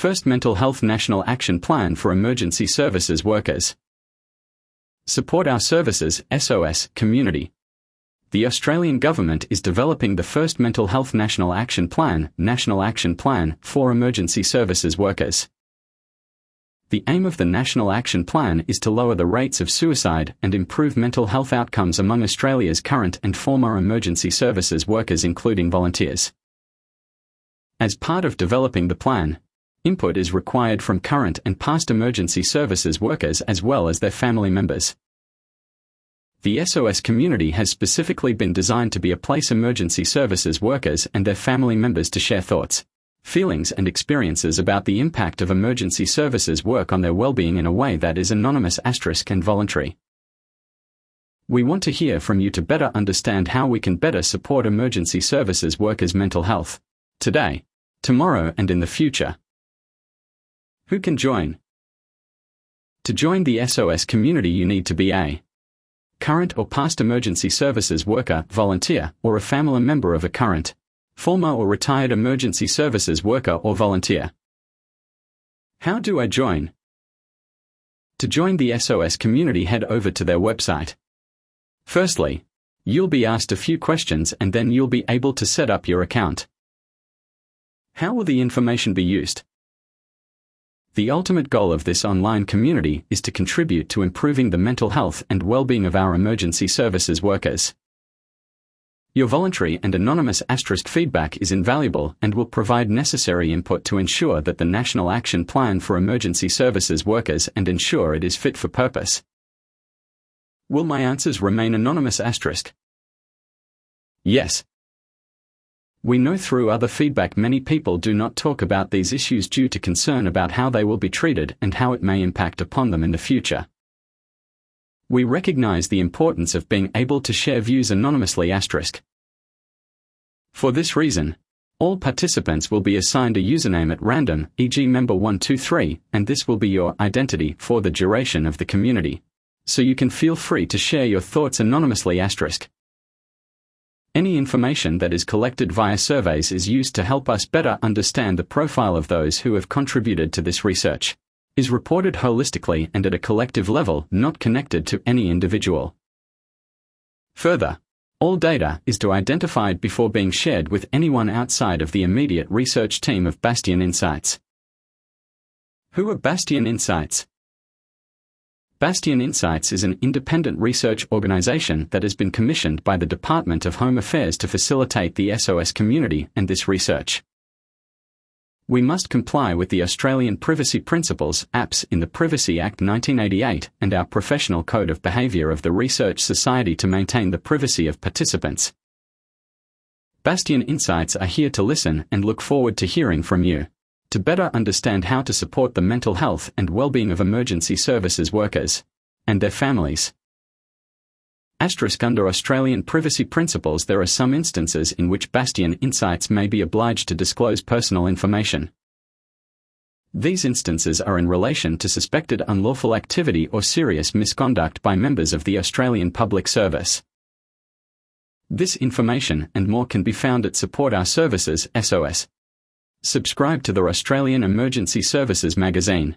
First Mental Health National Action Plan for Emergency Services Workers. Support Our Services SOS Community. The Australian Government is developing the first Mental Health National Action Plan, National Action Plan, for emergency services workers. The aim of the National Action Plan is to lower the rates of suicide and improve mental health outcomes among Australia's current and former emergency services workers, including volunteers. As part of developing the plan, input is required from current and past emergency services workers as well as their family members. The SOS community has specifically been designed to be a place emergency services workers and their family members to share thoughts, feelings and experiences about the impact of emergency services work on their well-being in a way that is anonymous asterisk and voluntary. We want to hear from you to better understand how we can better support emergency services workers' mental health, today, tomorrow and in the future. Who can join? To join the SOS community you need to be a current or past emergency services worker, volunteer, or a family member of a current former or retired emergency services worker or volunteer. How do I join? To join the SOS community, head over to their website. Firstly, you'll be asked a few questions and then you'll be able to set up your account. How will the information be used? The ultimate goal of this online community is to contribute to improving the mental health and well-being of our emergency services workers. Your voluntary and anonymous asterisk feedback is invaluable and will provide necessary input to ensure that the National Action Plan for Emergency Services workers and ensure it is fit for purpose. Will my answers remain anonymous asterisk? Yes. We know through other feedback many people do not talk about these issues due to concern about how they will be treated and how it may impact upon them in the future. We recognize the importance of being able to share views anonymously asterisk. For this reason, all participants will be assigned a username at random, e.g. member123, and this will be your identity for the duration of the community. So you can feel free to share your thoughts anonymously asterisk. Any information that is collected via surveys is used to help us better understand the profile of those who have contributed to this research is reported holistically and at a collective level not connected to any individual. Further, all data is to identified before being shared with anyone outside of the immediate research team of Bastion Insights. Who are Bastion Insights? Bastion Insights is an independent research organization that has been commissioned by the Department of Home Affairs to facilitate the SOS community and this research we must comply with the Australian Privacy Principles APS in the Privacy Act 1988 and our Professional Code of Behaviour of the Research Society to maintain the privacy of participants. Bastion Insights are here to listen and look forward to hearing from you. To better understand how to support the mental health and well-being of emergency services workers and their families. Asterisk under Australian privacy principles there are some instances in which Bastion Insights may be obliged to disclose personal information. These instances are in relation to suspected unlawful activity or serious misconduct by members of the Australian Public Service. This information and more can be found at Support Our Services SOS. Subscribe to the Australian Emergency Services magazine.